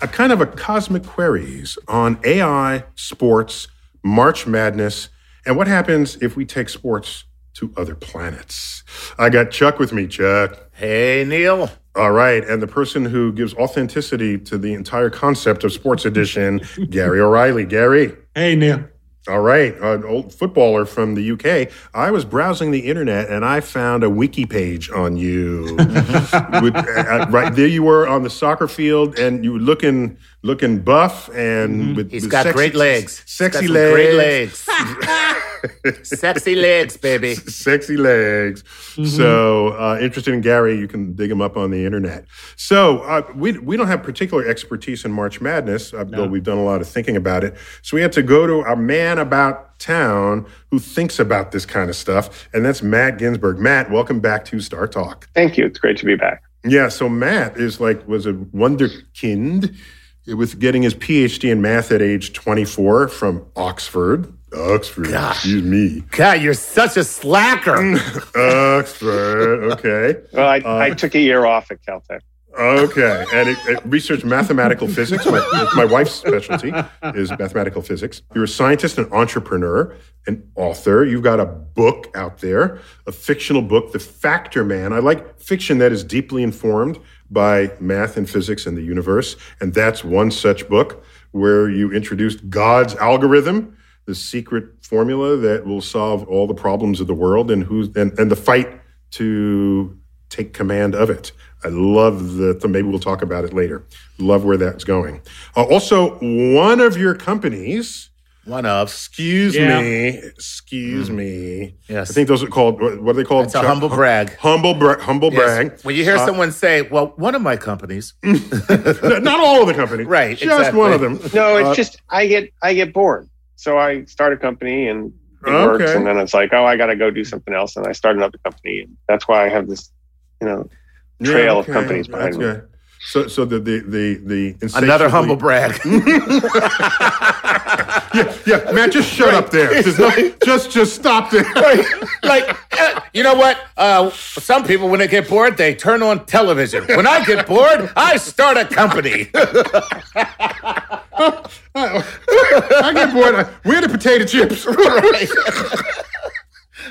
a kind of a cosmic queries on AI, sports, March Madness, and what happens if we take sports to other planets. I got Chuck with me, Chuck. Hey, Neil. All right, and the person who gives authenticity to the entire concept of Sports Edition, Gary O'Reilly. Gary. Hey, Neil. All right, an old footballer from the UK. I was browsing the internet and I found a wiki page on you. With, uh, right there, you were on the soccer field, and you were looking looking buff and mm-hmm. with he's with got sexy, great legs, sexy legs, great legs, sexy legs, baby, sexy legs. Mm-hmm. So uh, interested in Gary, you can dig him up on the internet. So uh, we we don't have particular expertise in March Madness, uh, no. though we've done a lot of thinking about it. So we had to go to a man about town who thinks about this kind of stuff, and that's Matt Ginsberg. Matt, welcome back to Star Talk. Thank you. It's great to be back. Yeah, so Matt is like was a wonderkind with getting his PhD in math at age 24 from Oxford. Oxford, Gosh. excuse me. God, you're such a slacker. Oxford, okay. Well, I, uh, I took a year off at Caltech. Okay, and it, it researched mathematical physics. My, my, wife's specialty is mathematical physics. You're a scientist, an entrepreneur, an author. You've got a book out there, a fictional book, The Factor Man. I like fiction that is deeply informed by math and physics and the universe, and that's one such book where you introduced God's algorithm, the secret formula that will solve all the problems of the world, and who's and, and the fight to take command of it. I love the, maybe we'll talk about it later. Love where that's going. Uh, also, one of your companies. One of. Excuse yeah. me. Excuse mm. me. Yes. I think those are called, what are they called? It's a humble brag. Humble, bra- humble yes. brag. When you hear uh, someone say, well, one of my companies. not all of the companies. Right. Just exactly. one of them. No, it's uh, just, I get, I get bored. So I start a company and it okay. works. And then it's like, oh, I got to go do something else. And I start another company. And that's why I have this, you know, trail yeah, okay. of companies behind That's me. Good. So, so the the the the another humble brag. yeah, yeah, Matt, just shut right. up there. Just, just, just stop there. Right. Like, uh, you know what? Uh, some people, when they get bored, they turn on television. When I get bored, I start a company. I get bored. We're the potato chips. Right.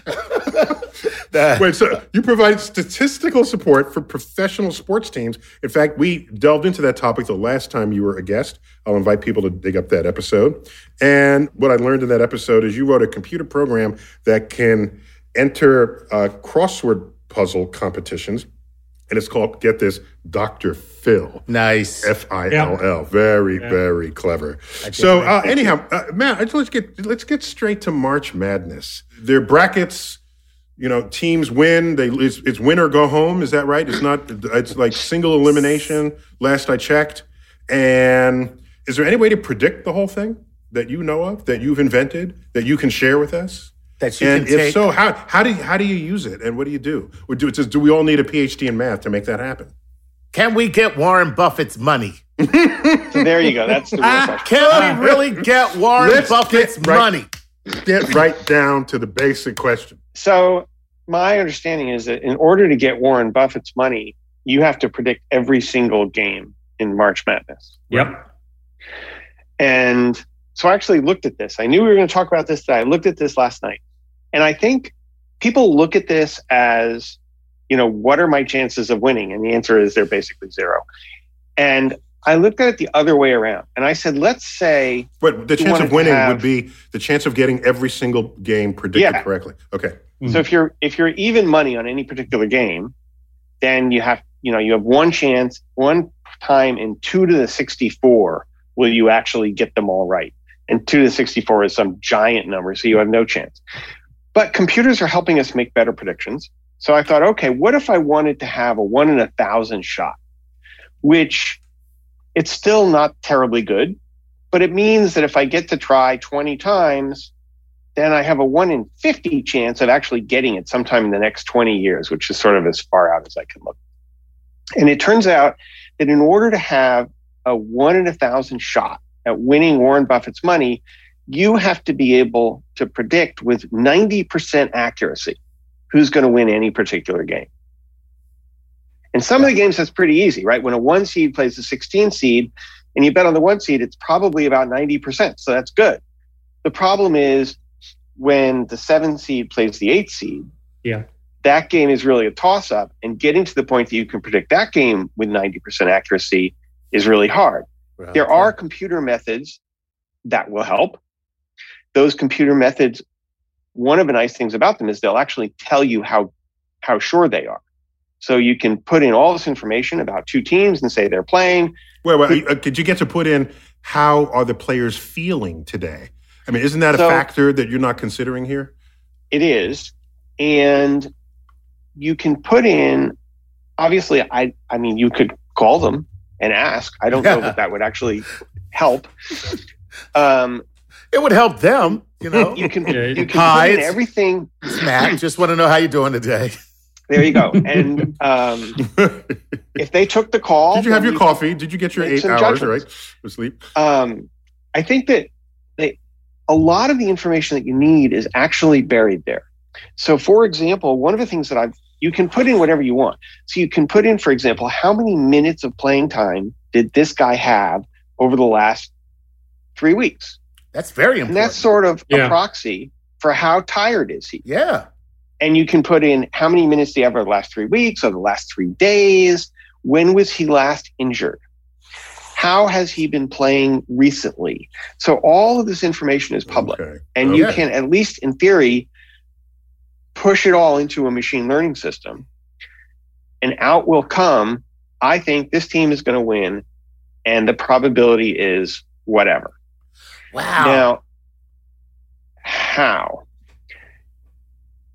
Wait, so you provide statistical support for professional sports teams. In fact, we delved into that topic the last time you were a guest. I'll invite people to dig up that episode. And what I learned in that episode is you wrote a computer program that can enter uh, crossword puzzle competitions. And it's called, get this, Dr. Fill. Nice. F I L L. Very, yeah. very clever. So, uh, anyhow, uh, Matt, let's get let's get straight to March Madness. Their brackets you know, teams win. They it's, it's win or go home. Is that right? It's not. It's like single elimination. Last I checked. And is there any way to predict the whole thing that you know of that you've invented that you can share with us? That you and can if take. so, how how do you, how do you use it and what do you do? Would do, do we all need a PhD in math to make that happen? Can we get Warren Buffett's money? So there you go. That's the real ah, question. Can we really get Warren Let's Buffett's get right- money? Get right down to the basic question. So my understanding is that in order to get Warren Buffett's money, you have to predict every single game in March Madness. Yep. And so I actually looked at this. I knew we were going to talk about this today. I looked at this last night. And I think people look at this as, you know, what are my chances of winning? And the answer is they're basically zero. And I looked at it the other way around. And I said, let's say, But the chance of winning have- would be the chance of getting every single game predicted Yeah. correctly. Okay. Mm-hmm. so if you're if you're even money on any particular game, then you have you know you have one chance, one time in two to the sixty four will you actually get them all right. And two to the sixty four is some giant number, so you have no chance. But computers are helping us make better predictions. So I thought, okay, what if I wanted to have a one in a thousand shot, which it's still not terribly good, but it means that if I get to try 20 times, then I have a one in 50 chance of actually getting it sometime in the next 20 years, which is sort of as far out as I can look. And it turns out that in order to have a one in a thousand shot at winning Warren Buffett's money, you have to be able to predict with 90% accuracy who's going to win any particular game. And some of the games that's pretty easy, right? When a one seed plays a 16 seed and you bet on the one seed, it's probably about 90%. So that's good. The problem is when the seven seed plays the eight seed, Yeah. that game is really a toss up. And getting to the point that you can predict that game with 90% accuracy is really hard. There are computer methods that will help. Those computer methods, one of the nice things about them is they'll actually tell you how, how sure they are. So you can put in all this information about two teams and say they're playing. Wait, wait. uh, Did you get to put in how are the players feeling today? I mean, isn't that a So- factor that you're not considering here? It is. And you can put in, obviously, I, I mean, you could call them and ask. I don't know that that would actually help. Um, It would help them, you know. you can, Yeah, you can Hi, put in everything. Matt, just want to know how you're doing today. There you go. And um, if they took the call, Did you have then your coffee? Did you get your eight hours, judgments. right? For sleep? um, I think that they, a lot of the information that you need is actually buried there. So, for example, one of the things that I've you can put in whatever you want. So you can put in, for example, how many minutes of playing time did this guy have over the last three weeks? That's very And important. that's sort of Yeah. a proxy for how tired is he. yeah. And you can put in how many minutes did he have over the last three weeks or the last three days? When was he last injured? How has he been playing recently? So all of this information is public. Okay. And oh, you can, at least in theory, push it all into a machine learning system. And out will come, I think this team is going to win. And the probability is whatever. Wow. Now, how?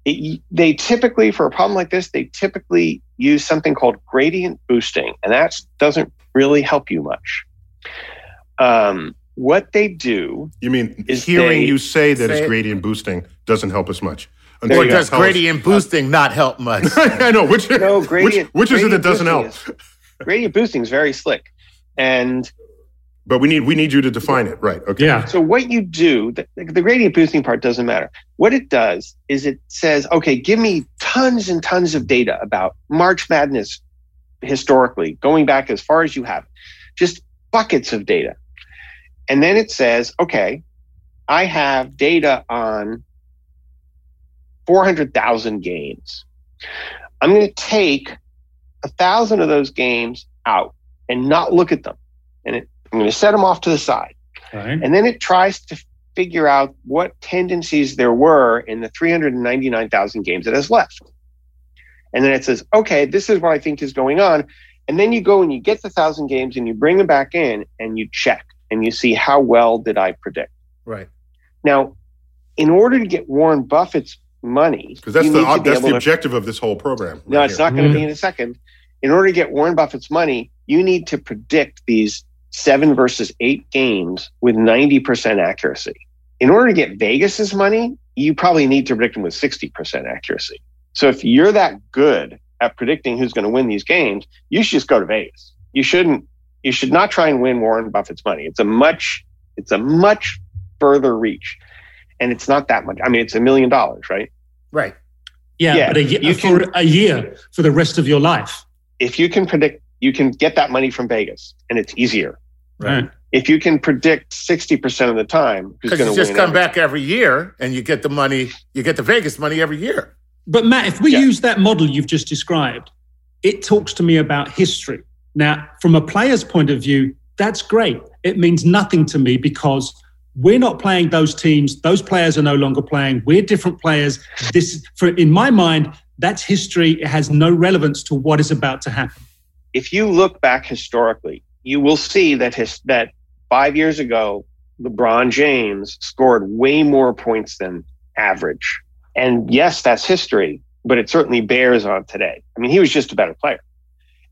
It, they typically, for a problem like this, they typically use something called gradient boosting, and that doesn't really help you much. Um, what they do, You mean Is hearing they- you say that say it's it- gradient boosting doesn't help us much? Or you you go. does tell us- gradient boosting not help much? I know which. no which, gradient. which is it that doesn't help? is- gradient boosting is very slick, and But we need we need you to define it, right? Okay. Yeah. So what you do, the, the gradient boosting part doesn't matter. What it does is it says, okay, give me tons and tons of data about March Madness historically, going back as far as you have, just buckets of data. And then it says, okay, I have data on 400,000 games. I'm going to take a thousand of those games out and not look at them. And it, I'm going to set them off to the side. Right. And then it tries to figure out what tendencies there were in the 399,000 games it has left. And then it says, okay, this is what I think is going on. And then you go and you get the thousand games and you bring them back in and you check and you see how well did I predict. right. Now, in order to get Warren Buffett's money. Because that's the that's the to, objective of this whole program. Right no, it's here. not going to mm-hmm. be in a second. In order to get Warren Buffett's money, you need to predict these seven versus eight games with 90% accuracy. In order to get Vegas's money, you probably need to predict them with 60% accuracy. So if you're that good at predicting who's going to win these games, you should just go to Vegas. You shouldn't, you should not try and win Warren Buffett's money. It's a much, it's a much further reach. And it's not that much. I mean, it's a million dollars, right? Right. Yeah, yeah but a, you for can, a year for the rest of your life. If you can predict, you can get that money from Vegas and it's easier. Right. If you can predict 60% of the time, because you just come back every year and you get the money, you get the Vegas money every year. But Matt, if we yeah. use that model you've just described, it talks to me about history. Now, from a player's point of view, that's great. It means nothing to me because we're not playing those teams. Those players are no longer playing. We're different players. This, for in my mind, that's history. It has no relevance to what is about to happen. If you look back historically, you will see that his, that five years ago, LeBron James scored way more points than average. And yes, that's history, but it certainly bears on today. I mean, he was just a better player.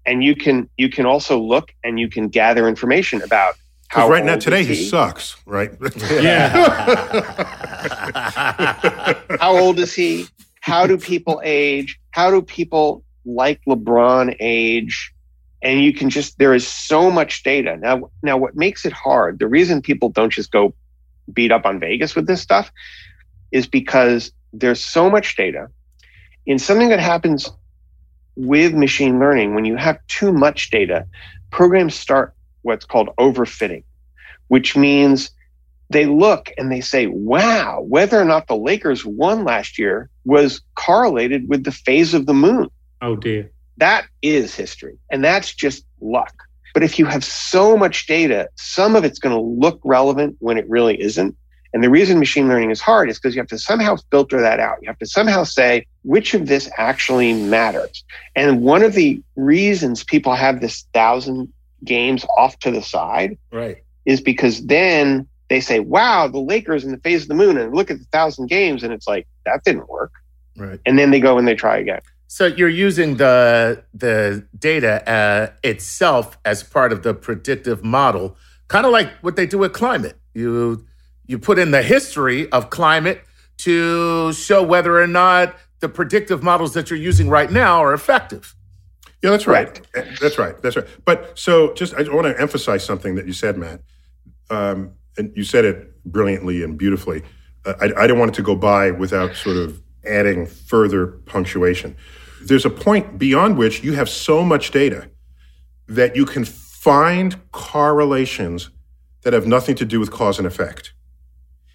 And you can you can also look and you can gather information about how right now today he? he? sucks, right? Yeah. how old is he? How do people age? How do people like LeBron age? And you can just there is so much data. Now now what makes it hard the reason people don't just go beat up on vegas with this stuff is because there's so much data. In something that happens with machine learning when you have too much data programs start what's called overfitting which means they look and they say wow whether or not the lakers won last year was correlated with the phase of the moon. Oh dear that is history. And that's just luck. But if you have so much data, some of it's going to look relevant when it really isn't. And the reason machine learning is hard is because you have to somehow filter that out. You have to somehow say which of this actually matters. And one of the reasons people have this thousand games off to the side right. is because then they say, wow, the Lakers in the phase of the moon and look at the thousand games. And it's like, that didn't work. Right. And then they go and they try again. So you're using the the data uh, itself as part of the predictive model, kind of like what they do with climate. You you put in the history of climate to show whether or not the predictive models that you're using right now are effective. Yeah, that's right. That's right. That's right. But so just I want to emphasize something that you said, Matt. Um, and you said it brilliantly and beautifully. Uh, I, I didn't want it to go by without sort of adding further punctuation there's a point beyond which you have so much data that you can find correlations that have nothing to do with cause and effect.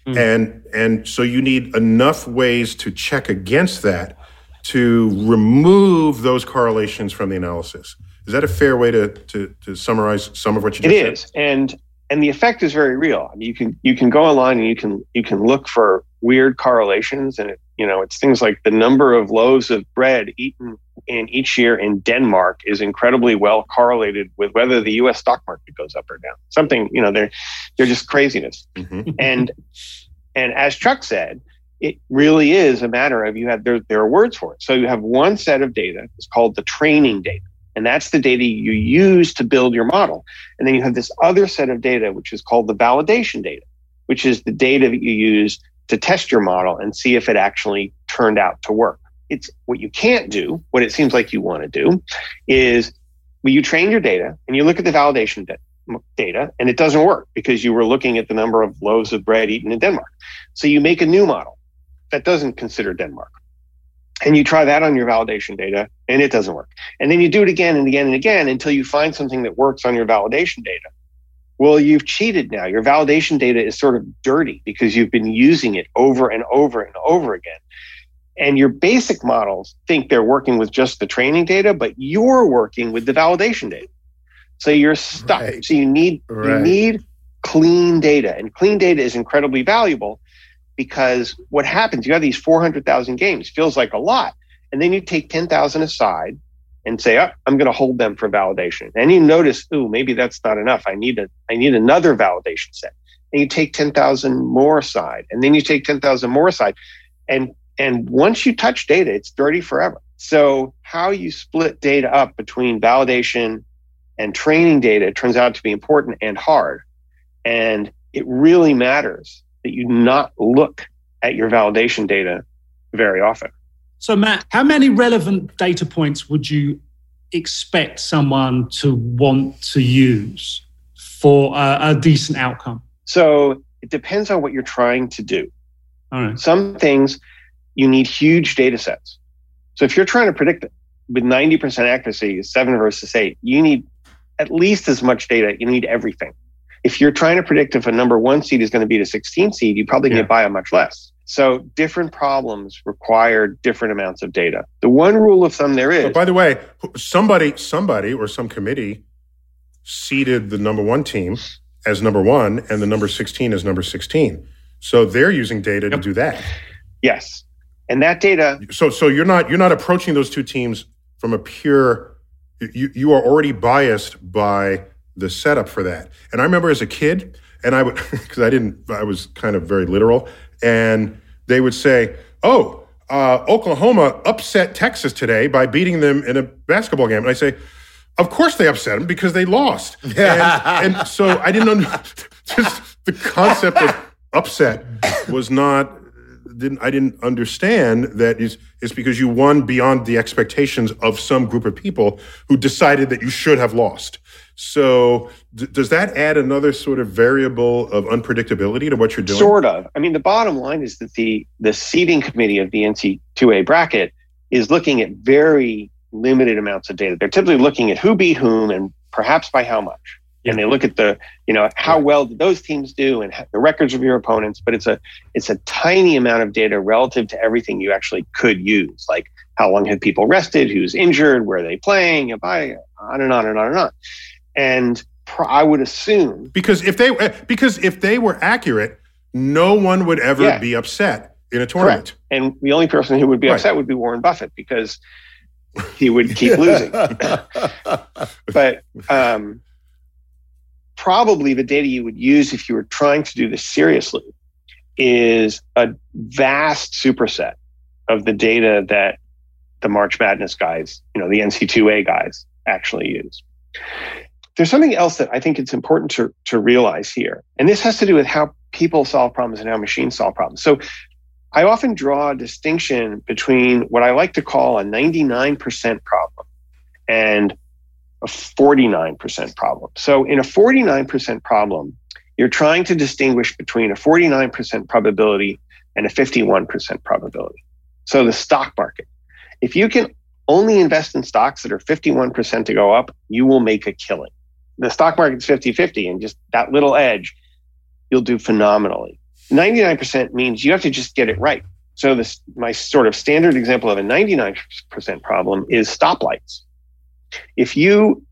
Mm. And and so you need enough ways to check against that to remove those correlations from the analysis. Is that a fair way to to, to summarize some of what you just It said? is. And and the effect is very real. I mean, you can you can go online and you can you can look for weird correlations, and it, you know it's things like the number of loaves of bread eaten in each year in Denmark is incredibly well correlated with whether the U.S. stock market goes up or down. Something you know they're they're just craziness, mm-hmm. and and as Chuck said, it really is a matter of you have there there are words for it. So you have one set of data. It's called the training data and that's the data you use to build your model. And then you have this other set of data, which is called the validation data, which is the data that you use to test your model and see if it actually turned out to work. It's what you can't do, what it seems like you want to do is you train your data and you look at the validation data and it doesn't work because you were looking at the number of loaves of bread eaten in Denmark. So you make a new model that doesn't consider Denmark and you try that on your validation data and it doesn't work. And then you do it again and again and again until you find something that works on your validation data. Well, you've cheated now. Your validation data is sort of dirty because you've been using it over and over and over again. And your basic models think they're working with just the training data, but you're working with the validation data. So you're stuck. Right. So you need right. you need clean data. And clean data is incredibly valuable because what happens, you have these 400,000 games, feels like a lot. And then you take 10,000 aside and say, oh, I'm going to hold them for validation. And you notice, ooh, maybe that's not enough. I need a, I need another validation set. And you take 10,000 more aside and then you take 10,000 more aside. And And once you touch data, it's dirty forever. So how you split data up between validation and training data turns out to be important and hard. And it really matters that you not look at your validation data very often. So, Matt, how many relevant data points would you expect someone to want to use for a, a decent outcome? So, it depends on what you're trying to do. Some things you need huge data sets. So, if you're trying to predict it with 90% accuracy, seven versus eight, you need at least as much data. You need everything. If you're trying to predict if a number one seed is going to be the 16 seed, you probably yeah. get by a much less. So different problems require different amounts of data. The one rule of thumb there is. But by the way, somebody, somebody, or some committee seeded the number one team as number one and the number 16 as number 16. So they're using data yep. to do that. Yes. And that data. So, so you're not, you're not approaching those two teams from a pure, you, you are already biased by the setup for that. And I remember as a kid, and I would, because I didn't, I was kind of very literal, and they would say, "Oh, uh, Oklahoma upset Texas today by beating them in a basketball game," and I say, "Of course they upset them because they lost." and, and so I didn't under, just the concept of upset was not didn't I didn't understand that is it's because you won beyond the expectations of some group of people who decided that you should have lost. So d- does that add another sort of variable of unpredictability to what you're doing? Sort of. I mean, the bottom line is that the the seeding committee of the NCAA bracket is looking at very limited amounts of data. They're typically looking at who beat whom and perhaps by how much. And they look at the, you know, how well did those teams do and the records of your opponents. But it's a it's a tiny amount of data relative to everything you actually could use, like how long had people rested, who's injured, where are they playing, by on and on and on and on and I would assume because if they because if they were accurate, no one would ever yeah. be upset in a tournament. Correct. And the only person who would be right. upset would be Warren Buffett because he would keep losing. but um, probably the data you would use if you were trying to do this seriously is a vast superset of the data that the March Madness guys, you know, the NCAA guys actually use there's something else that I think it's important to, to realize here. And this has to do with how people solve problems and how machines solve problems. So I often draw a distinction between what I like to call a 99% problem and a 49% problem. So in a 49% problem, you're trying to distinguish between a 49% probability and a 51% probability. So the stock market. If you can only invest in stocks that are 51% to go up, you will make a killing the stock market's 50 50 and just that little edge, you'll do phenomenally. 99% means you have to just get it right. So this my sort of standard example of a 99% problem is stoplights. If you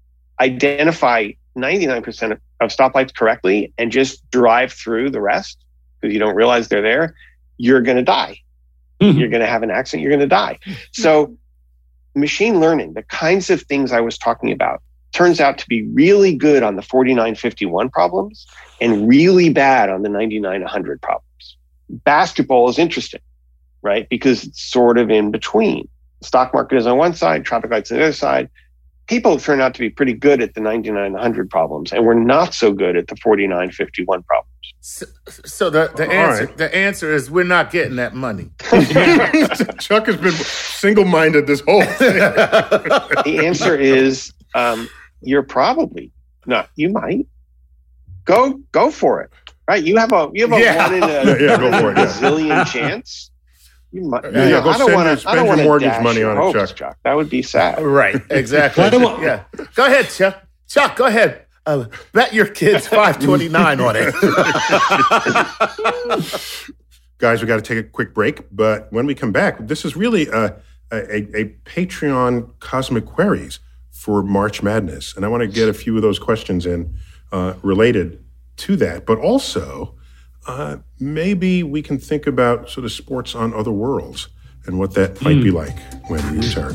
identify 99% of stoplights correctly and just drive through the rest because you don't realize they're there, you're going to die. Mm-hmm. You're going to have an accident, you're going to die. So machine learning, the kinds of things I was talking about, turns out to be really good on the 4951 problems and really bad on the 9900 problems. Basketball is interesting, right? Because it's sort of in between. The stock market is on one side, traffic lights on the other side. People turn out to be pretty good at the 9900 problems, and we're not so good at the 4951 problems. So, so the, the answer right. the answer is we're not getting that money. Chuck has been single minded this whole thing. the answer is um, you're probably not. You might go go for it. Right? You have a you have a yeah. one in a, yeah, yeah, go for it, yeah. zillion chance. You might. Yeah, yeah, go I don't want to. I don't want to spend your mortgage money on it, Chuck. Chuck. That would be sad. Right. Exactly. yeah. Go ahead, Chuck. Chuck, go ahead. Uh, bet your kids five twenty nine on it. Guys, we got to take a quick break, but when we come back, this is really a a, a Patreon cosmic queries for March Madness. And I want to get a few of those questions in uh, related to that. But also, uh, maybe we can think about sort of sports on other worlds and what that might mm. be hmm. like when we return.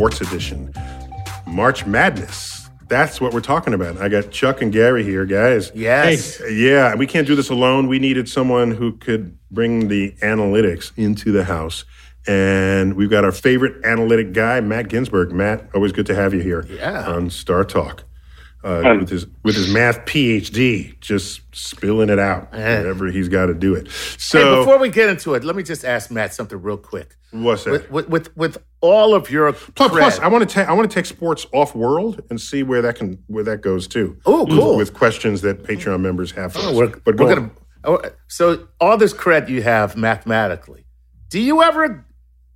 Sports Edition. March Madness that's what we're talking about. I got Chuck and Gary here, guys. Yes. Hey, yeah, we can't do this alone. We needed someone who could bring the analytics into the house. And we've got our favorite analytic guy, Matt Ginsberg. Matt, always good to have you here yeah. on Star Talk. Uh, um, with his with his math PhD, just spilling it out whenever he's got to do it. So hey, before we get into it, let me just ask Matt something real quick. What's that? With with, with, with all of your plus, plus, I want to take I want to take sports off world and see where that can where that goes too. Oh, cool! With questions that Patreon members have. oh, we're, but we're gonna. Oh, so all this credit you have mathematically, do you ever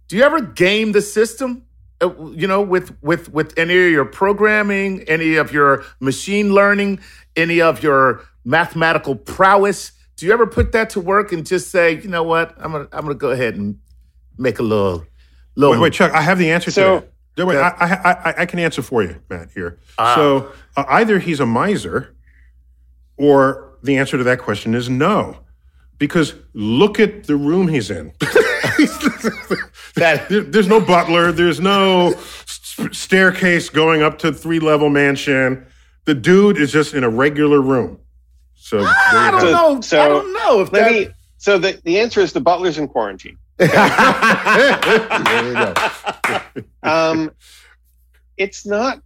do you ever game the system? Uh, you know, with with with any of your programming, any of your machine learning, any of your mathematical prowess. Do you ever put that to work and just say, you know what, I'm gonna I'm gonna go ahead and make a little little. Wait, wait Chuck, I have the answer so, to that. Wait, I, I, I, I, can answer for you, Matt. Here, uh, so uh, either he's a miser, or the answer to that question is no, because look at the room he's in. that there's no butler. There's no staircase going up to three level mansion. The dude is just in a regular room. So I don't know. So I don't know if that. Me, so the, the answer is the butler's in quarantine. there we go. um, it's not.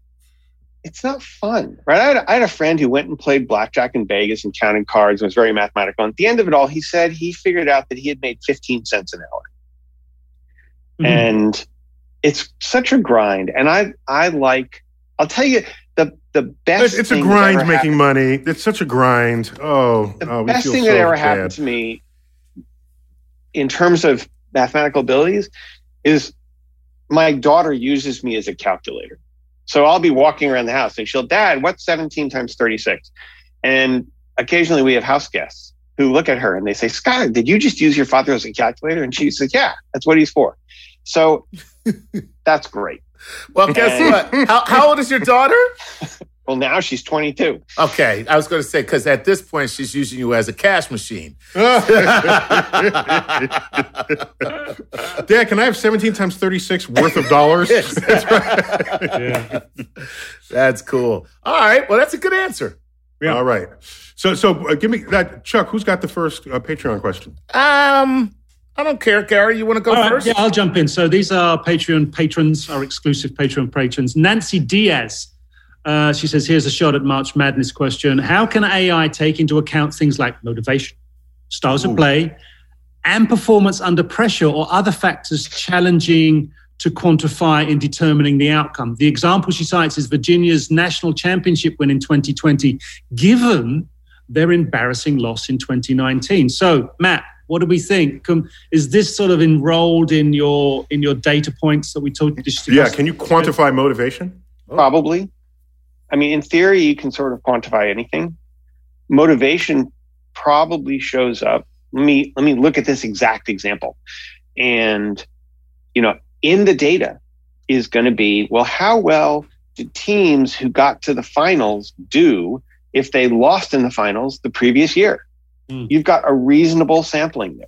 It's not fun, right? I had, I had, a friend who went and played blackjack in Vegas and counted cards and was very mathematical. And at the end of it all, he said he figured out that he had made 15 cents an hour. Mm-hmm. And it's such a grind. And I I like I'll tell you the the best. It's, it's a grind making happened, money. It's such a grind. Oh, the oh, best thing so that ever bad. happened to me in terms of mathematical abilities is my daughter uses me as a calculator. So I'll be walking around the house and she'll, Dad, what's 17 times 36? And occasionally we have house guests who look at her and they say, Scott, did you just use your father as a calculator? And she says, Yeah, that's what he's for. So that's great. Well, guess and, what? How, how old is your daughter? Well, now she's 22. Okay. I was going to say, because at this point, she's using you as a cash machine. Dad, can I have 17 times 36 worth of dollars? that's right. yeah. That's cool. All right. Well, that's a good answer. Yeah. All right. So, so uh, give me that, Chuck. Who's got the first uh, Patreon question? Um, I don't care, Gary. You want to go first? yeah, I'll jump in. So these are Patreon patrons, our exclusive Patreon patrons. Nancy Diaz. Uh, she says, here's a shot at March Madness question. How can AI take into account things like motivation, styles Ooh. of play, and performance under pressure or other factors challenging to quantify in determining the outcome? The example she cites is Virginia's national championship win in 2020, given their embarrassing loss in 2019. So, Matt, what do we think? Is this sort of enrolled in your in your data points that we talked? Yeah, can you quantify motivation? Probably. I mean, in theory, you can sort of quantify anything. Motivation probably shows up. Let me let me look at this exact example, and you know, in the data, is going to be well, how well did teams who got to the finals do if they lost in the finals the previous year? Mm. You've got a reasonable sampling there.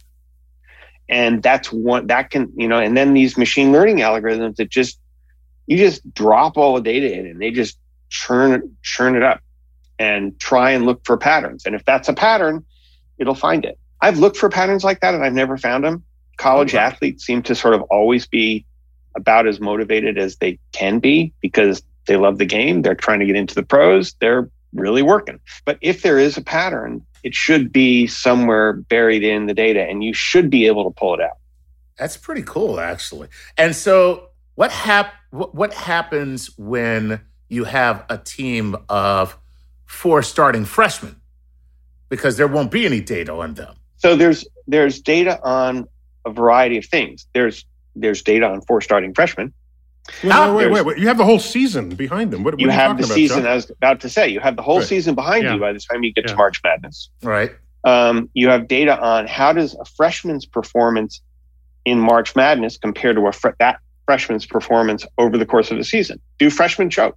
And that's one that can, you know, and then these machine learning algorithms that just, you just drop all the data in and they just churn, churn it up and try and look for patterns. And if that's a pattern, it'll find it. I've looked for patterns like that and I've never found them. College okay. athletes seem to sort of always be about as motivated as they can be because they love the game. They're trying to get into the pros. They're really working. But if there is a pattern, it should be somewhere buried in the data and you should be able to pull it out. That's pretty cool, actually. And so, what hap- what happens when you have a team of four starting freshmen? Because there won't be any data on them. So there's there's data on a variety of things. There's there's data on four starting freshmen. Well, wait, wait, wait, You have the whole season behind them. What, what you have the season. I was about to say you have the whole right. season behind yeah. you by the time you get yeah. to March Madness. Right. Um, you have data on how does a freshman's performance in March Madness compare to a fr- that freshman's performance over the course of the season. Do freshmen choke?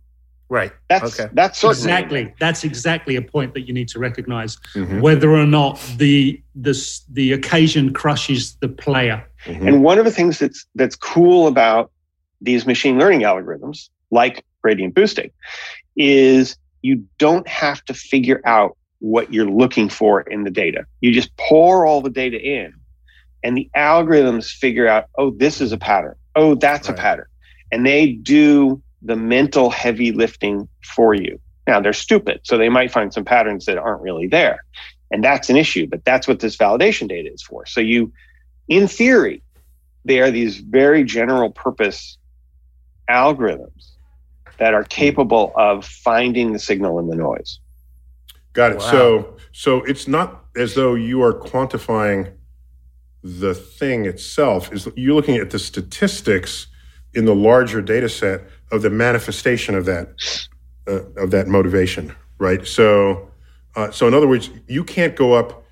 Right. That's okay. that's exactly that's exactly a point that you need to recognize mm-hmm. whether or not the the the occasion crushes the player. Mm-hmm. And one of the things that's that's cool about these machine learning algorithms, like gradient boosting, is you don't have to figure out what you're looking for in the data. You just pour all the data in, and the algorithms figure out, oh, this is a pattern. Oh, that's right. a pattern. And they do the mental heavy lifting for you. Now, they're stupid, so they might find some patterns that aren't really there. And that's an issue, but that's what this validation data is for. So, you, in theory, they are these very general purpose algorithms that are capable of finding the signal in the noise. Got it. Wow. So so it's not as though you are quantifying the thing itself. Is you're looking at the statistics in the larger data set of the manifestation of that uh, of that motivation, right? So uh, so in other words, you can't go up.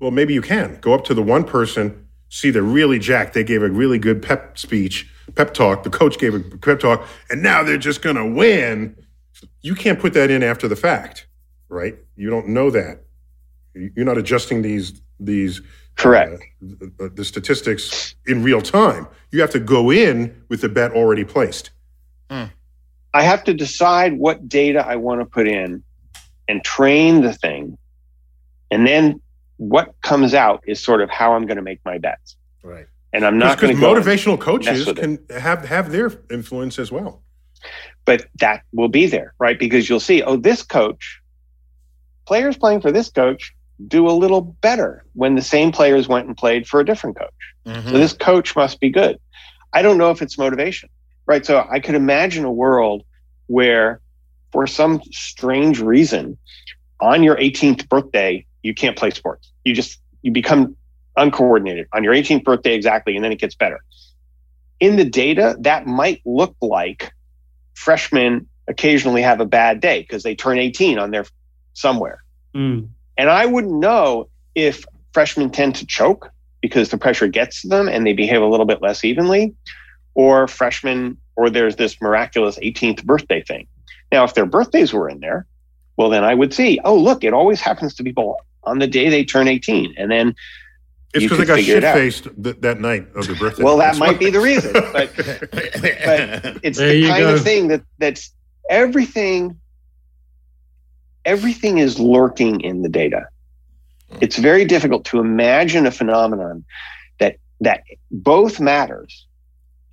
Well, maybe you can go up to the one person, see they're really jacked. They gave a really good pep speech, pep talk. The coach gave a pep talk, and now they're just going to win. You can't put that in after the fact, right? You don't know that. You're not adjusting these these correct uh, the, the, statistics in real time. You have to go in with the bet already placed. Hmm. I have to decide what data I want to put in and train the thing, and then what comes out is sort of how I'm going to make my bets. Right and I'm not because motivational coaches can it. have have their influence as well. But that will be there, right? Because you'll see, oh, this coach, players playing for this coach do a little better when the same players went and played for a different coach. Mm-hmm. So this coach must be good. I don't know if it's motivation, right? So I could imagine a world where, for some strange reason, on your 18th birthday, you can't play sports. You just you become uncoordinated on your 18th birthday exactly, and then it gets better. In the data, that might look like freshmen occasionally have a bad day because they turn 18 on their somewhere. Mm. And I wouldn't know if freshmen tend to choke because the pressure gets to them and they behave a little bit less evenly, or freshmen, or there's this miraculous 18th birthday thing. Now, if their birthdays were in there, well, then I would see, oh, look, it always happens to people on the day they turn 18. And then it's because I got shit faced th- that night of the birthday. well, that might be the reason, but, but it's there the kind go. of thing that that's everything. Everything is lurking in the data. It's very difficult to imagine a phenomenon that that both matters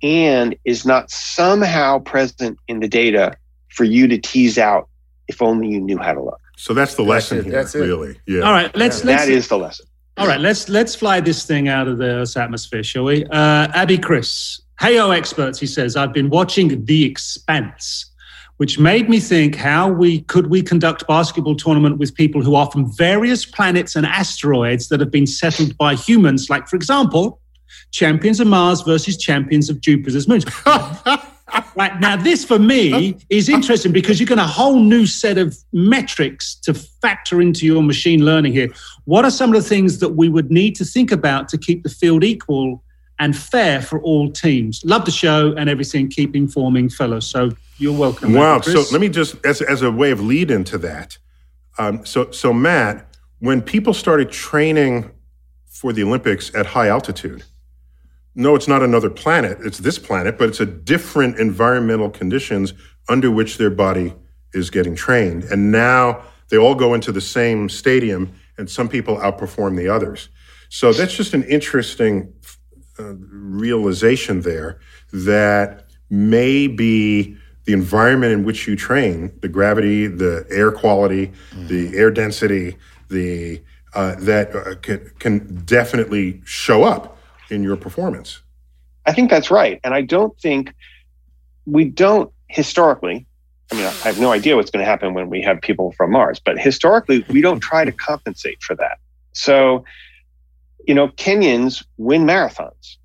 and is not somehow present in the data for you to tease out if only you knew how to look. So that's the lesson that's here, that's really. Yeah. All right, let's, let's That is the lesson. All right, let's let's fly this thing out of the Earth's atmosphere, shall we? Uh, Abby Chris, heyo experts, he says, I've been watching The Expanse, which made me think how we could we conduct basketball tournament with people who are from various planets and asteroids that have been settled by humans, like for example, champions of Mars versus champions of Jupiter's moons. right now, this for me is interesting because you get a whole new set of metrics to factor into your machine learning here. What are some of the things that we would need to think about to keep the field equal and fair for all teams. Love the show and everything. Keep informing, fellows. So you're welcome. Wow. So let me just, as, as a way of lead into that. Um, so, so Matt, when people started training for the Olympics at high altitude, no, it's not another planet. It's this planet, but it's a different environmental conditions under which their body is getting trained. And now they all go into the same stadium, and some people outperform the others. So that's just an interesting uh, realization there that maybe the environment in which you train, the gravity, the air quality, mm. the air density, the uh, that uh, can, can definitely show up in your performance. I think that's right, and I don't think we don't historically. I mean, I have no idea what's going to happen when we have people from Mars, but historically, we don't try to compensate for that. So, you know, Kenyans win marathons.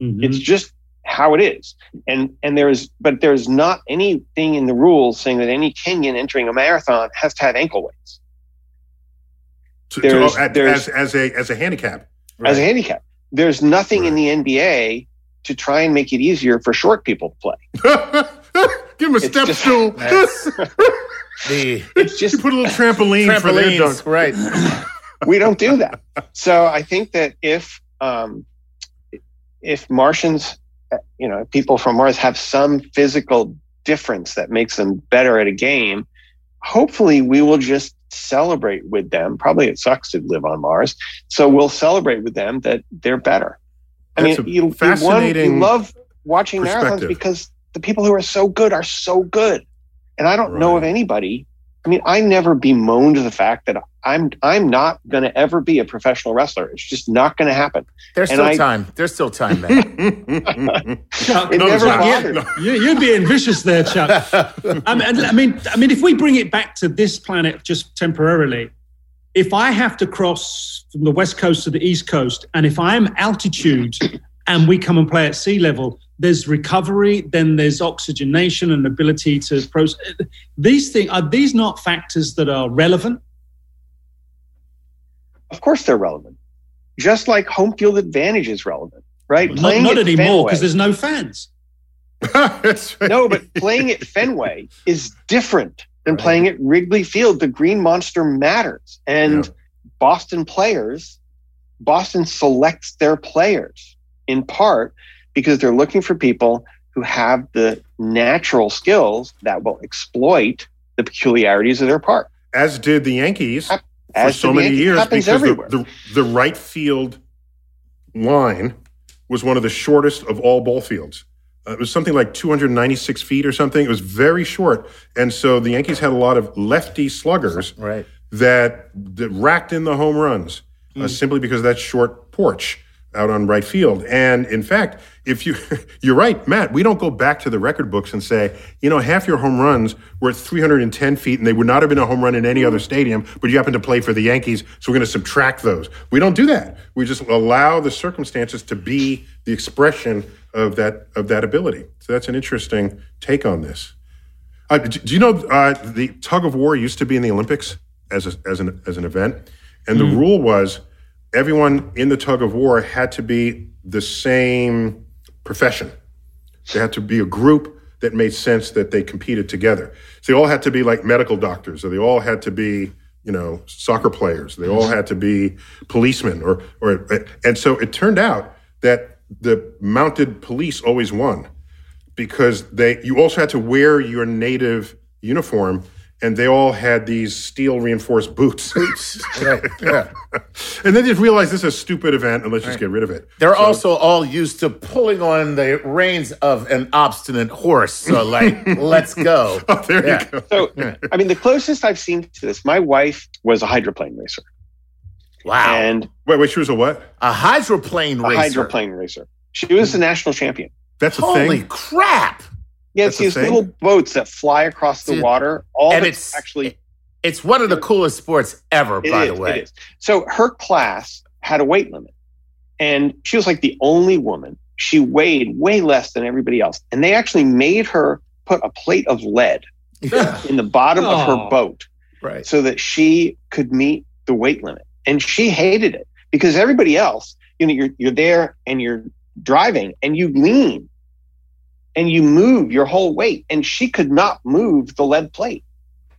Mm-hmm. It's just how it is. And and there's but there's not anything in the rules saying that any Kenyan entering a marathon has to have ankle weights. To, to, oh, as, as a as a handicap. Right. As a handicap. There's nothing right. in the NBA to try and make it easier for short people to play. Give him a step stool. the it's just you put a little trampoline for their dunk. Right. we don't do that. So I think that if um, if Martians, you know, people from Mars have some physical difference that makes them better at a game, hopefully we will just celebrate with them. Probably it sucks to live on Mars, so we'll celebrate with them that they're better. I That's mean, you, fascinating you, love watching marathons because the people who are so good are so good. And I don't right. know of anybody. I mean, I never bemoaned the fact that I'm I'm not going to ever be a professional wrestler. It's just not going to happen. There's still I, time. There's still time, man. Chuck, it no, never bothered. No. You, are being vicious there, Chuck. Um, I mean, I mean, I mean, if we bring it back to this planet just temporarily, if I have to cross from the west coast to the east coast, and if I'm altitude and we come and play at sea level, there's recovery, then there's oxygenation and ability to process. These things are these not factors that are relevant? Of course, they're relevant. Just like home field advantage is relevant, right? Not, playing not anymore because there's no fans. right. No, but playing at Fenway is different than right. playing at Wrigley Field. The Green Monster matters, and yeah. Boston players, Boston selects their players in part because they're looking for people who have the natural skills that will exploit the peculiarities of their park. As did the Yankees As for so many Yankees, years because the, the, the, right field line was one of the shortest of all ball fields. Uh, it was something like 296 feet or something. It was very short. And so the Yankees had a lot of lefty sluggers right. that, that racked in the home runs mm. uh, hmm. simply because of that short porch out on right field. And in fact, if you you're right, Matt, we don't go back to the record books and say, you know, half your home runs were at 310 feet and they would not have been a home run in any other stadium, but you happen to play for the Yankees, so we're going to subtract those. We don't do that. We just allow the circumstances to be the expression of that of that ability. So that's an interesting take on this. Uh, do you know uh, the tug of war used to be in the Olympics as a, as an as an event, and mm. the hmm. rule was everyone in the tug of war had to be the same profession. They had to be a group that made sense that they competed together. So they all had to be like medical doctors, or they all had to be, you know, soccer players. They all had to be policemen, or or and so it turned out that the mounted police always won because they you also had to wear your native uniform and they all had these steel reinforced boots. Boots, right? Yeah. and then just realized this is a stupid event, and let's right. just get rid of it. They're so, also all used to pulling on the reins of an obstinate horse. So, like, let's go. Oh, there yeah. you go. So, yeah. I mean, the closest I've seen to this, my wife was a hydroplane racer. Wow. And wait, wait, she was a what? A hydroplane a racer. hydroplane racer. She was the national champion. That's a Holy thing. crap! Yeah, it's these little boats that fly across the water. All and it's actually it's one of the coolest sports ever, by is, the way. It is. So her class had a weight limit. And she was like the only woman. She weighed way less than everybody else. And they actually made her put a plate of lead yeah. in the bottom oh. of her oh. boat right. so that she could meet the weight limit. And she hated it because everybody else, you know, you're you're there and you're driving and you lean and you move your whole weight. And she could not move the lead plate.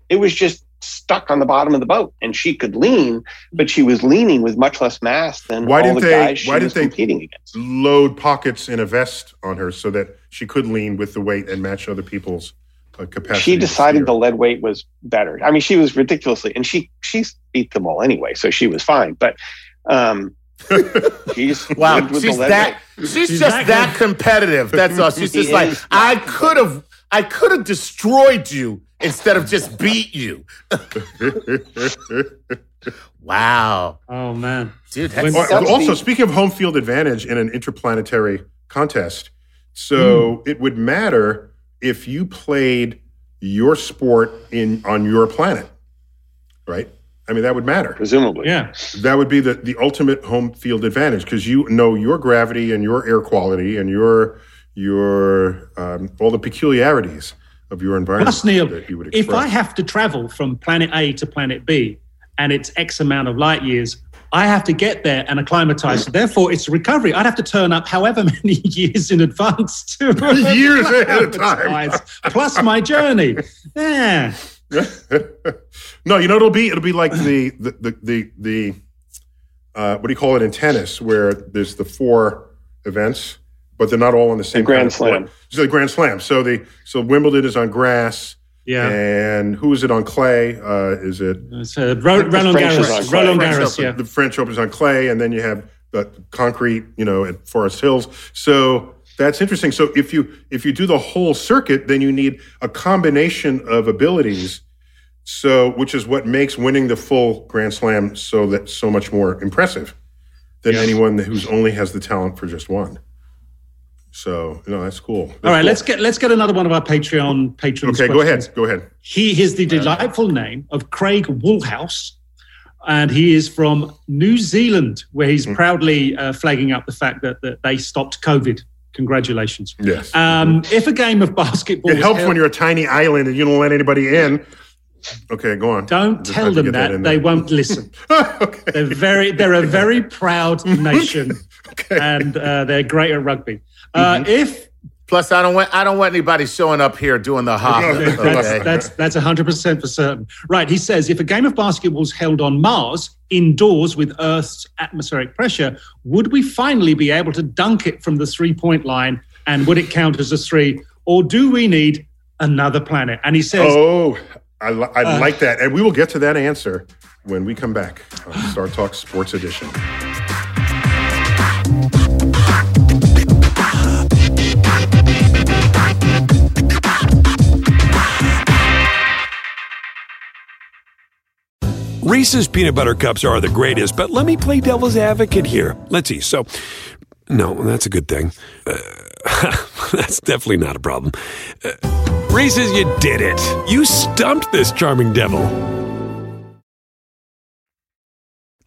It was just stuck on the bottom of the boat and she could lean, but she was leaning with much less mass than why all the they, guys she why was didn't they competing against. Load pockets in a vest on her so that she could lean with the weight and match other people's uh, capacity. She decided the lead weight was better. I mean, she was ridiculously, and she she beat them all anyway, so she was fine. But um, she's wow, she's that she's, she's, just that, that competitive. That's all. She's just like I could have I could have destroyed you instead of just beat you. wow. Oh man, dude. also, speaking of home field advantage in an interplanetary contest, so mm. it would matter if you played your sport in on your planet, right? I mean, that would matter. Presumably. Yeah. That would be the, the ultimate home field advantage because you know your gravity and your air quality and your your um, all the peculiarities of your environment. Plus, Neil, if I have to travel from planet A to planet B and it's X amount of light years, I have to get there and acclimatize. So therefore, it's recovery. I'd have to turn up however many years in advance to years ahead of time, plus my journey. Yeah. no, you know it'll be it'll be like the the the the, the uh, what do you call it in tennis where there's the four events, but they're not all on the same the Grand Slam. So the Grand Slam. So the so Wimbledon is on grass. Yeah. And who is it on clay? Uh, is it? It's uh, Roland Garros. Roland Garros. Yeah. The French Open is on clay, and then you have the concrete, you know, at Forest Hills. So that's interesting. So if you if you do the whole circuit, then you need a combination of abilities. So which is what makes winning the full Grand Slam so that so much more impressive than yes. anyone who's only has the talent for just one. So you know that's cool. That's All right, cool. let's get let's get another one of our Patreon patrons. Okay, questions. go ahead. Go ahead. He is the delightful name of Craig Woolhouse, and he is from New Zealand, where he's mm-hmm. proudly uh, flagging up the fact that, that they stopped COVID. Congratulations. Yes. Um. If a game of basketball, it helps held, when you're a tiny island and you don't let anybody in. Okay, go on. Don't tell them that; that they won't listen. okay. They're very, they're a very proud nation, okay. and uh, they're great at rugby. Uh, mm-hmm. If Plus, I don't want I don't want anybody showing up here doing the hop. Okay. That's that's hundred percent for certain. Right? He says if a game of basketball is held on Mars indoors with Earth's atmospheric pressure, would we finally be able to dunk it from the three point line? And would it count as a three, or do we need another planet? And he says, "Oh, I, I uh, like that," and we will get to that answer when we come back on Star Talk Sports Edition. Reese's peanut butter cups are the greatest, but let me play devil's advocate here. Let's see. So, no, that's a good thing. Uh, that's definitely not a problem. Uh, Reese's, you did it. You stumped this charming devil.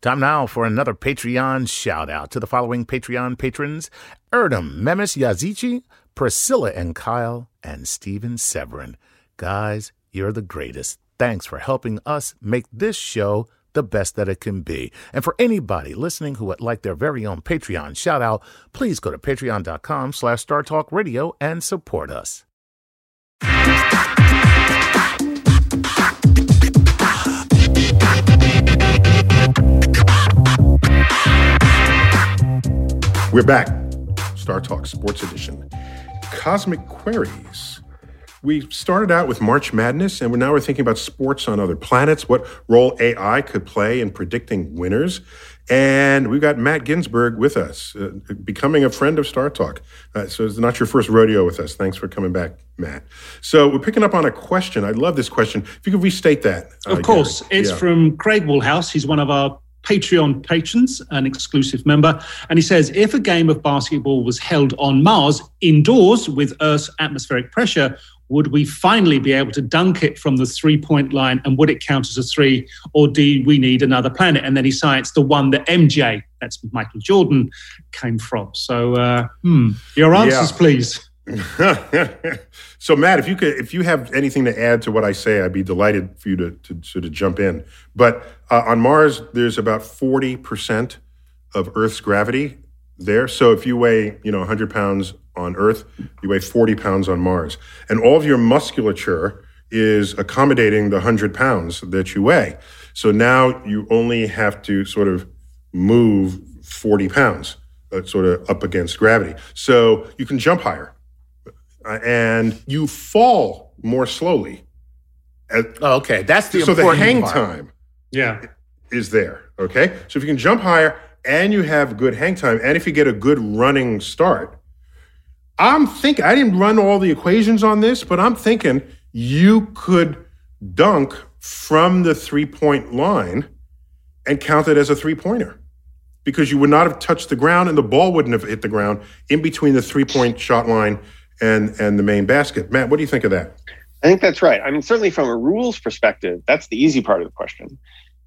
Time now for another Patreon shout out to the following Patreon patrons Erdem, Memis Yazici, Priscilla and Kyle, and Steven Severin. Guys, you're the greatest. Thanks for helping us make this show the best that it can be. And for anybody listening who would like their very own Patreon shout out, please go to patreon.com slash startalkradio and support us. We're back. Star Talk Sports Edition. Cosmic Queries we started out with March Madness, and now we're thinking about sports on other planets, what role AI could play in predicting winners. And we've got Matt Ginsberg with us, uh, becoming a friend of Star Talk. Uh, so it's not your first rodeo with us. Thanks for coming back, Matt. So we're picking up on a question. I love this question. If you could restate that. Uh, of course. Gary. It's yeah. from Craig Woolhouse. He's one of our Patreon patrons, an exclusive member. And he says if a game of basketball was held on Mars indoors with Earth's atmospheric pressure, would we finally be able to dunk it from the three point line and would it count as a three or do we need another planet and then he cites the one that mj that's michael jordan came from so uh, hmm, your answers yeah. please so matt if you could if you have anything to add to what i say i'd be delighted for you to, to sort of jump in but uh, on mars there's about 40% of earth's gravity there. So if you weigh, you know, 100 pounds on Earth, you weigh 40 pounds on Mars. And all of your musculature is accommodating the 100 pounds that you weigh. So now you only have to sort of move 40 pounds, uh, sort of up against gravity. So you can jump higher uh, and you fall more slowly. oh, okay, that's the so the hang part. time. Yeah, is there. Okay, so if you can jump higher and you have good hang time, and if you get a good running start, I'm thinking I didn't run all the equations on this, but I'm thinking you could dunk from the three point line and count it as a three pointer because you would not have touched the ground and the ball wouldn't have hit the ground in between the three point shot line and and the main basket. Matt, what do you think of that? I think that's right. I mean, certainly from a rules perspective, that's the easy part of the question.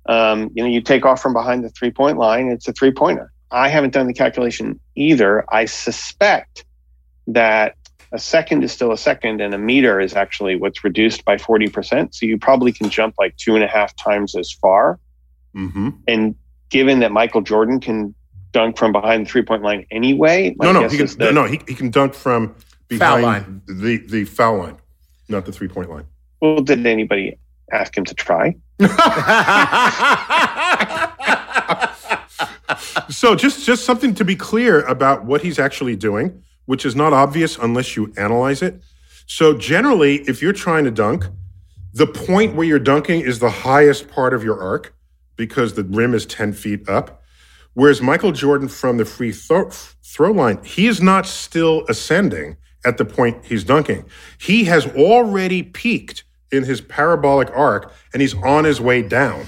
Um, you know, you take off from behind the three point line, it's a three pointer. I haven't done the calculation either. I suspect that a second is still a second and a meter is actually what's reduced by 40%. So you probably can jump like two and a half times as far. Mm-hmm. And given that Michael Jordan can dunk from behind the three point line anyway, no, no, he can, that, no, he, he can dunk from behind line. the the foul line, not the three point line. Well, did anybody ask him to try? so just just something to be clear about what he's actually doing, which is not obvious unless you analyze it. So generally, if you're trying to dunk, the point where you're dunking is the highest part of your arc because the rim is 10 feet up. Whereas Michael Jordan from the free throw, throw line, he is not still ascending at the point he's dunking. He has already peaked in his parabolic arc and he's on his way down.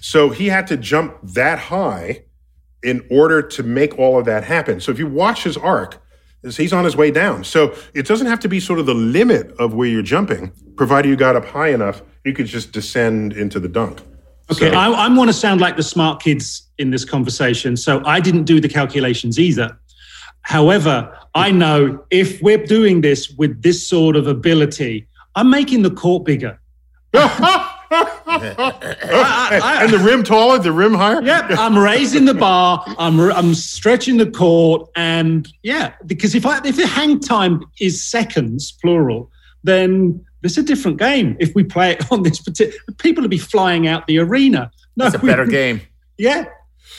So he had to jump that high in order to make all of that happen. So if you watch his arc, he's on his way down. So it doesn't have to be sort of the limit of where you're jumping, provided you got up high enough, you could just descend into the dunk. Okay, so, I, I want to sound like the smart kids in this conversation. So I didn't do the calculations either. However, I know if we're doing this with this sort of ability, I'm making the court bigger. I, I, and the rim taller, the rim higher. Yep, I'm raising the bar. I'm I'm stretching the court, and yeah, because if I if the hang time is seconds plural, then it's a different game. If we play it on this particular, people will be flying out the arena. No, it's a better game. Yeah.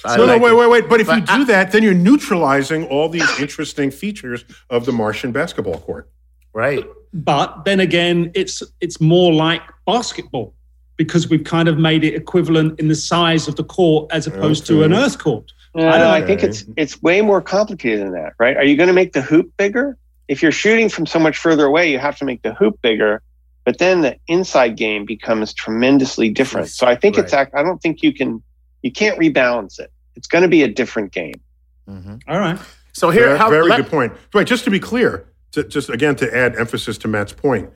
no, like no, wait, wait, wait. But if but you do I, that, then you're neutralizing all these interesting features of the Martian basketball court. Right. But then again, it's it's more like basketball because we've kind of made it equivalent in the size of the court as opposed okay. to an earth court. No, I, I think it's it's way more complicated than that, right? Are you going to make the hoop bigger? If you're shooting from so much further away, you have to make the hoop bigger. But then the inside game becomes tremendously different. So I think right. it's I don't think you can you can't rebalance it. It's going to be a different game. Mm-hmm. All right. So here, very, how, very let, good point. Right, just to be clear, to, just again to add emphasis to Matt's point,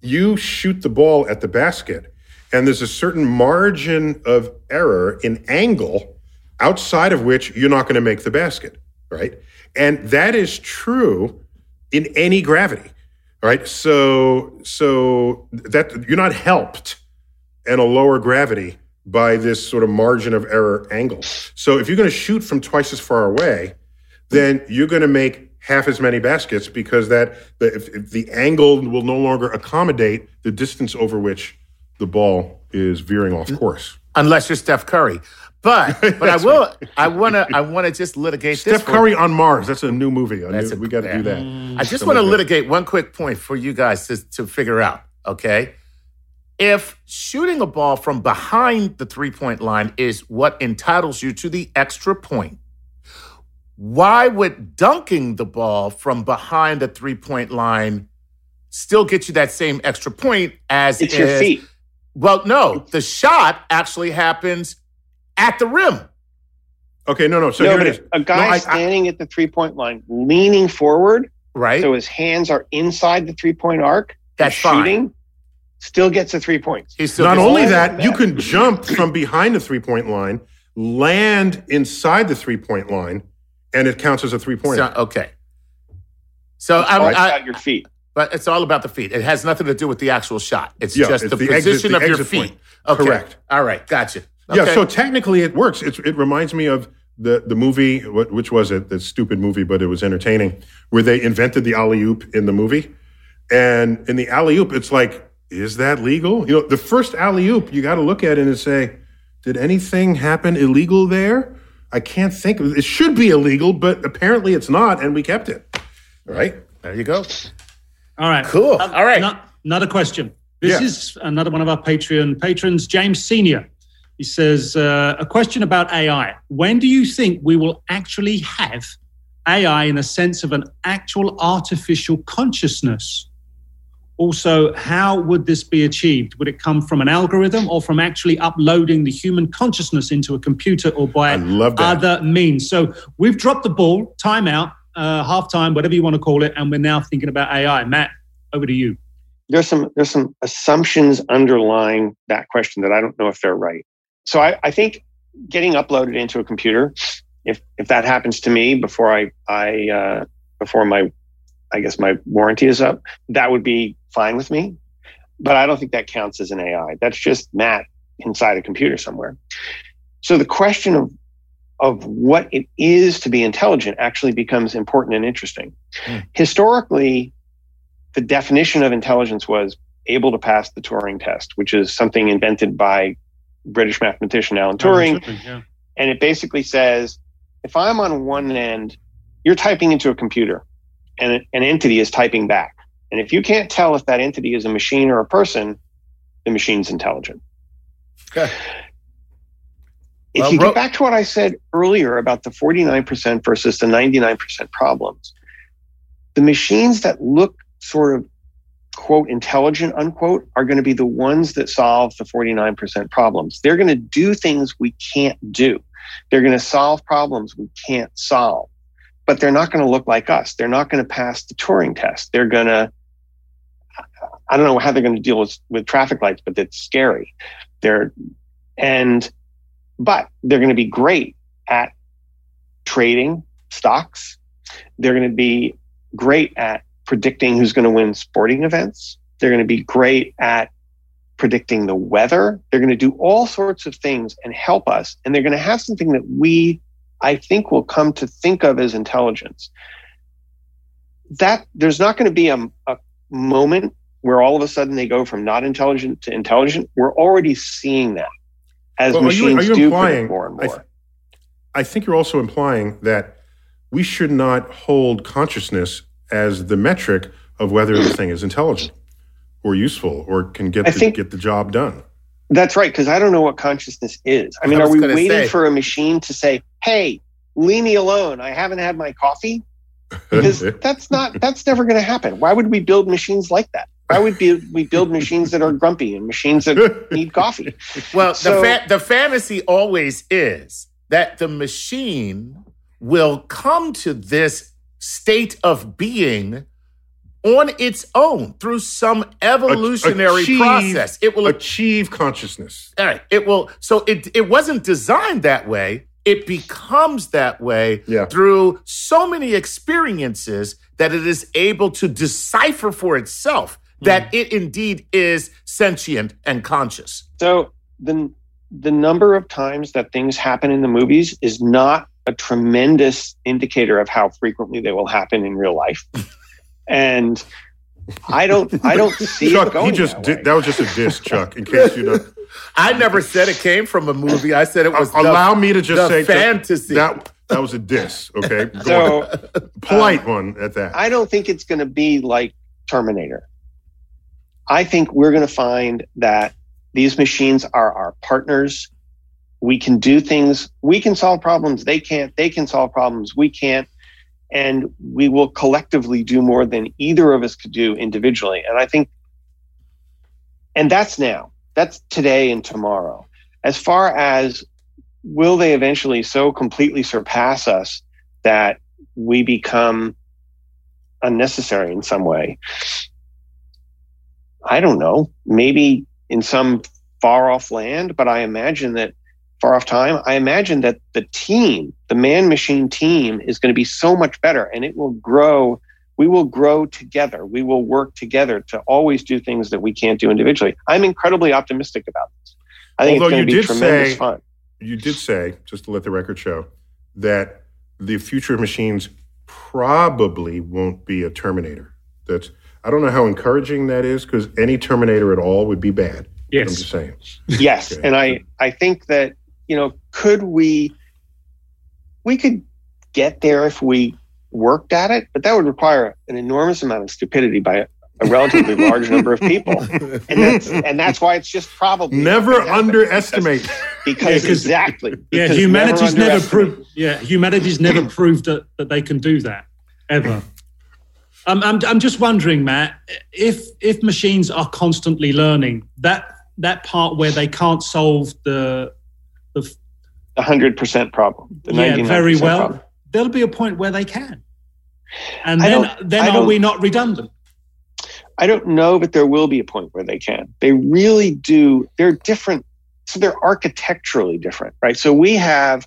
you shoot the ball at the basket and there's a certain margin of error in angle outside of which you're not going to make the basket, right? And that is true in any gravity, right? So, so that you're not helped in a lower gravity by this sort of margin of error angle. So if you're going to shoot from twice as far away, then you're going to make half as many baskets because that the, if, if the angle will no longer accommodate the distance over which the ball is veering off course. Unless you're Steph Curry. But but I will right. I wanna I wanna just litigate Steph this. Steph Curry on Mars. That's a new movie. A new, a, we got to yeah. do that. I just want to litigate one quick point for you guys to, to figure out. Okay, if shooting a ball from behind the three point line is what entitles you to the extra point, why would dunking the ball from behind the three point line still get you that same extra point as it's your feet? Well, no, the shot actually happens at the rim. Okay, no, no. So no, but a guy no, I, standing I, at the three point line, leaning forward, right? So his hands are inside the three point arc. That's shooting. Fine. Still gets a three points. He's still. Not only that, that, you can jump from behind the three point line, land inside the three point line, and it counts as a three point. So, okay. So I'm I, your feet. But it's all about the feet. It has nothing to do with the actual shot. It's yeah, just it's the, the, position exit, the of your feet. Okay. Correct. All right. Gotcha. Okay. Yeah. So technically, it works. It's, it reminds me of the the movie, which was it? The stupid movie, but it was entertaining, where they invented the alley oop in the movie, and in the alley oop, it's like, is that legal? You know, the first alley oop, you got to look at it and say, did anything happen illegal there? I can't think of it. It should be illegal, but apparently it's not, and we kept it. All right. There you go. All right. Cool. Uh, All right. another question. This yeah. is another one of our Patreon patrons, James Senior. He says uh, a question about AI. When do you think we will actually have AI in a sense of an actual artificial consciousness? Also, how would this be achieved? Would it come from an algorithm or from actually uploading the human consciousness into a computer or by other means? So we've dropped the ball, timeout, uh, halftime, whatever you want to call it, and we're now thinking about AI. Matt, over to you. There's some there's some assumptions underlying that question that I don't know if they're right. So I, I think getting uploaded into a computer, if if that happens to me before I I uh, before my I guess my warranty is up, that would be fine with me. But I don't think that counts as an AI. That's just Matt inside a computer somewhere. So the question of of what it is to be intelligent actually becomes important and interesting. Mm. Historically, the definition of intelligence was able to pass the Turing test, which is something invented by British mathematician Alan Turing. Yeah. And it basically says if I'm on one end, you're typing into a computer and an entity is typing back. And if you can't tell if that entity is a machine or a person, the machine's intelligent. Okay. If well, you get back to what I said earlier about the 49% versus the 99% problems, the machines that look sort of quote intelligent unquote are going to be the ones that solve the 49% problems. They're going to do things we can't do. They're going to solve problems we can't solve. But they're not going to look like us. They're not going to pass the Turing test. They're going to I don't know how they're going to deal with, with traffic lights, but it's scary. They're, and, but they're going to be great at trading stocks. They're going to be great at predicting who's going to win sporting events. They're going to be great at predicting the weather. They're going to do all sorts of things and help us. And they're going to have something that we, I think, will come to think of as intelligence. That there's not going to be a, a moment where all of a sudden they go from not intelligent to intelligent, we're already seeing that as well, machines are you, are you do implying, more and more. I, th- I think you're also implying that we should not hold consciousness as the metric of whether the thing is intelligent or useful or can get the, think, get the job done. That's right, because I don't know what consciousness is. I mean, I are we waiting say. for a machine to say, "Hey, leave me alone. I haven't had my coffee"? Because that's not that's never going to happen. Why would we build machines like that? Why would be, we build machines that are grumpy and machines that need coffee? Well, so, the, fa- the fantasy always is that the machine will come to this state of being on its own through some evolutionary achieve, process. It will achieve consciousness. All right. It will. So it it wasn't designed that way. It becomes that way yeah. through so many experiences that it is able to decipher for itself that mm. it indeed is sentient and conscious. So the the number of times that things happen in the movies is not a tremendous indicator of how frequently they will happen in real life. and I don't I don't see Chuck, it going he just that, did, that was just a diss, Chuck, in case you know. I never said it came from a movie. I said it was allow the, me to just say fantasy. That, that was a diss, okay? Go so on. polite um, one at that. I don't think it's going to be like Terminator. I think we're going to find that these machines are our partners. We can do things. We can solve problems. They can't. They can solve problems. We can't. And we will collectively do more than either of us could do individually. And I think, and that's now. That's today and tomorrow. As far as will they eventually so completely surpass us that we become unnecessary in some way? I don't know, maybe in some far off land, but I imagine that far off time, I imagine that the team, the man machine team, is going to be so much better and it will grow. We will grow together. We will work together to always do things that we can't do individually. I'm incredibly optimistic about this. I think Although it's going to be tremendous say, fun. You did say, just to let the record show, that the future of machines probably won't be a Terminator. That's I don't know how encouraging that is because any Terminator at all would be bad. Yes. I'm just saying. Yes, okay. and I I think that you know could we we could get there if we worked at it, but that would require an enormous amount of stupidity by a relatively large number of people, and that's and that's why it's just probably never underestimate because, because exactly yeah because humanity's never, never proved yeah humanity's never proved that, that they can do that ever. I'm, I'm I'm just wondering, Matt, if if machines are constantly learning that that part where they can't solve the the hundred percent problem, the yeah, very well. Problem. There'll be a point where they can, and then then are we not redundant? I don't know, but there will be a point where they can. They really do. They're different. So they're architecturally different, right? So we have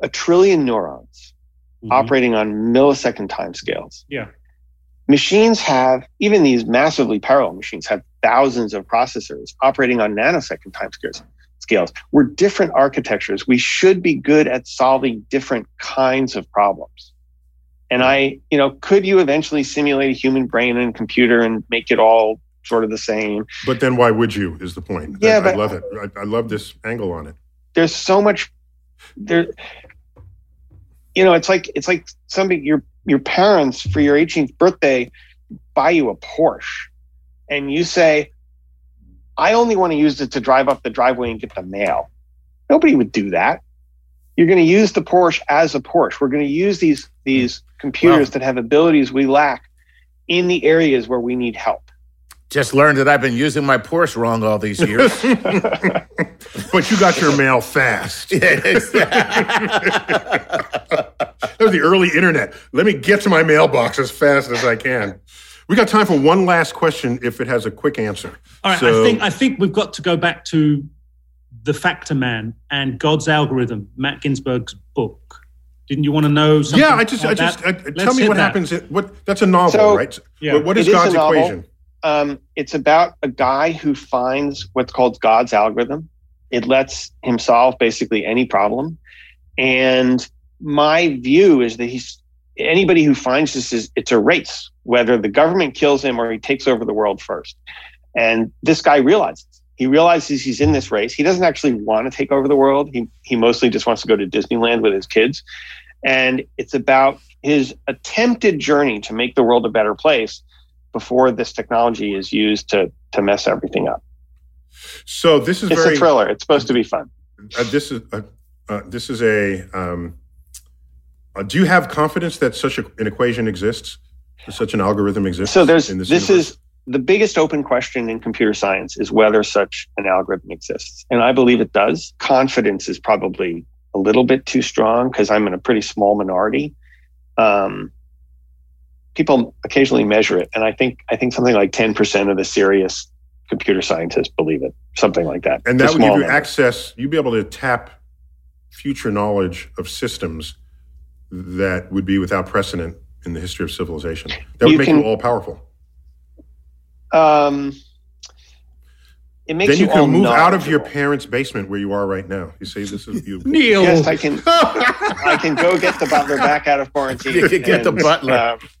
a trillion neurons mm-hmm. operating on millisecond timescales. Yeah. Machines have, even these massively parallel machines have thousands of processors operating on nanosecond timescales. Scales. We're different architectures. We should be good at solving different kinds of problems. And I, you know, could you eventually simulate a human brain and computer and make it all sort of the same? But then why would you? Is the point? Yeah, I, but I love it. I, I love this angle on it. There's so much there. You know, it's like it's like somebody your your parents for your 18th birthday buy you a Porsche, and you say, "I only want to use it to drive up the driveway and get the mail." Nobody would do that. You're going to use the Porsche as a Porsche. We're going to use these these hmm. computers wow. that have abilities we lack in the areas where we need help. Just learned that I've been using my Porsche wrong all these years. but you got your mail fast. that was the early internet. Let me get to my mailbox as fast as I can. We got time for one last question if it has a quick answer. All right, so, I think I think we've got to go back to the Factor Man and God's Algorithm, Matt Ginsberg's book. Didn't you want to know something? Yeah, I just, I just, I, tell me what that. happens. What that's a novel, so, right? Yeah. What is God's is equation? Um, it's about a guy who finds what's called God's algorithm. It lets him solve basically any problem. And my view is that he's anybody who finds this is it's a race, whether the government kills him or he takes over the world first. And this guy realizes he realizes he's in this race. He doesn't actually want to take over the world. He he mostly just wants to go to Disneyland with his kids. And it's about his attempted journey to make the world a better place before this technology is used to to mess everything up. So this is it's very, a thriller. It's supposed to be fun. Uh, this is uh, uh, this is a. Um, uh, do you have confidence that such a, an equation exists? Such an algorithm exists? So there's this, this is the biggest open question in computer science is whether such an algorithm exists. And I believe it does. Confidence is probably a little bit too strong because I'm in a pretty small minority. Um, people occasionally measure it, and I think I think something like 10% of the serious computer scientists believe it, something like that. And that would give you number. access. You'd be able to tap future knowledge of systems that would be without precedent in the history of civilization. That would you make can, you all powerful. Um, it makes then you, you can move out of your parents' basement where you are right now. You say this is you. Neil. Yes, I can. I can go get the butler back out of quarantine. You can get and, the butler. Uh,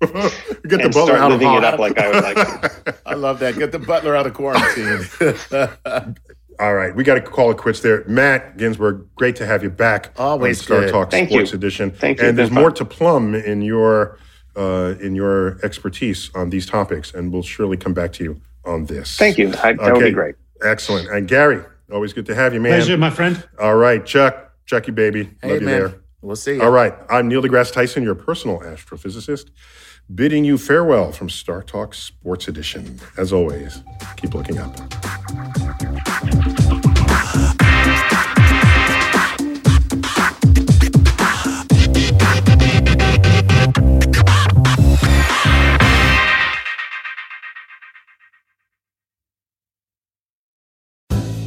get the butler out living of it up like I would like to. I love that. Get the butler out of quarantine. All right, we got to call it quits there. Matt Ginsberg, great to have you back. Always on Star good. Talk Thank Sports you. Edition. Thank you. And there's more to plumb in your uh, in your expertise on these topics, and we'll surely come back to you on this. Thank you. I, that okay. would be great. Excellent. And Gary, always good to have you, man. Pleasure, my friend. All right, Chuck, Chucky baby, hey, love you man. there. We'll see. You. All right, I'm Neil deGrasse Tyson, your personal astrophysicist, bidding you farewell from Star Talk Sports Edition. As always, keep looking up.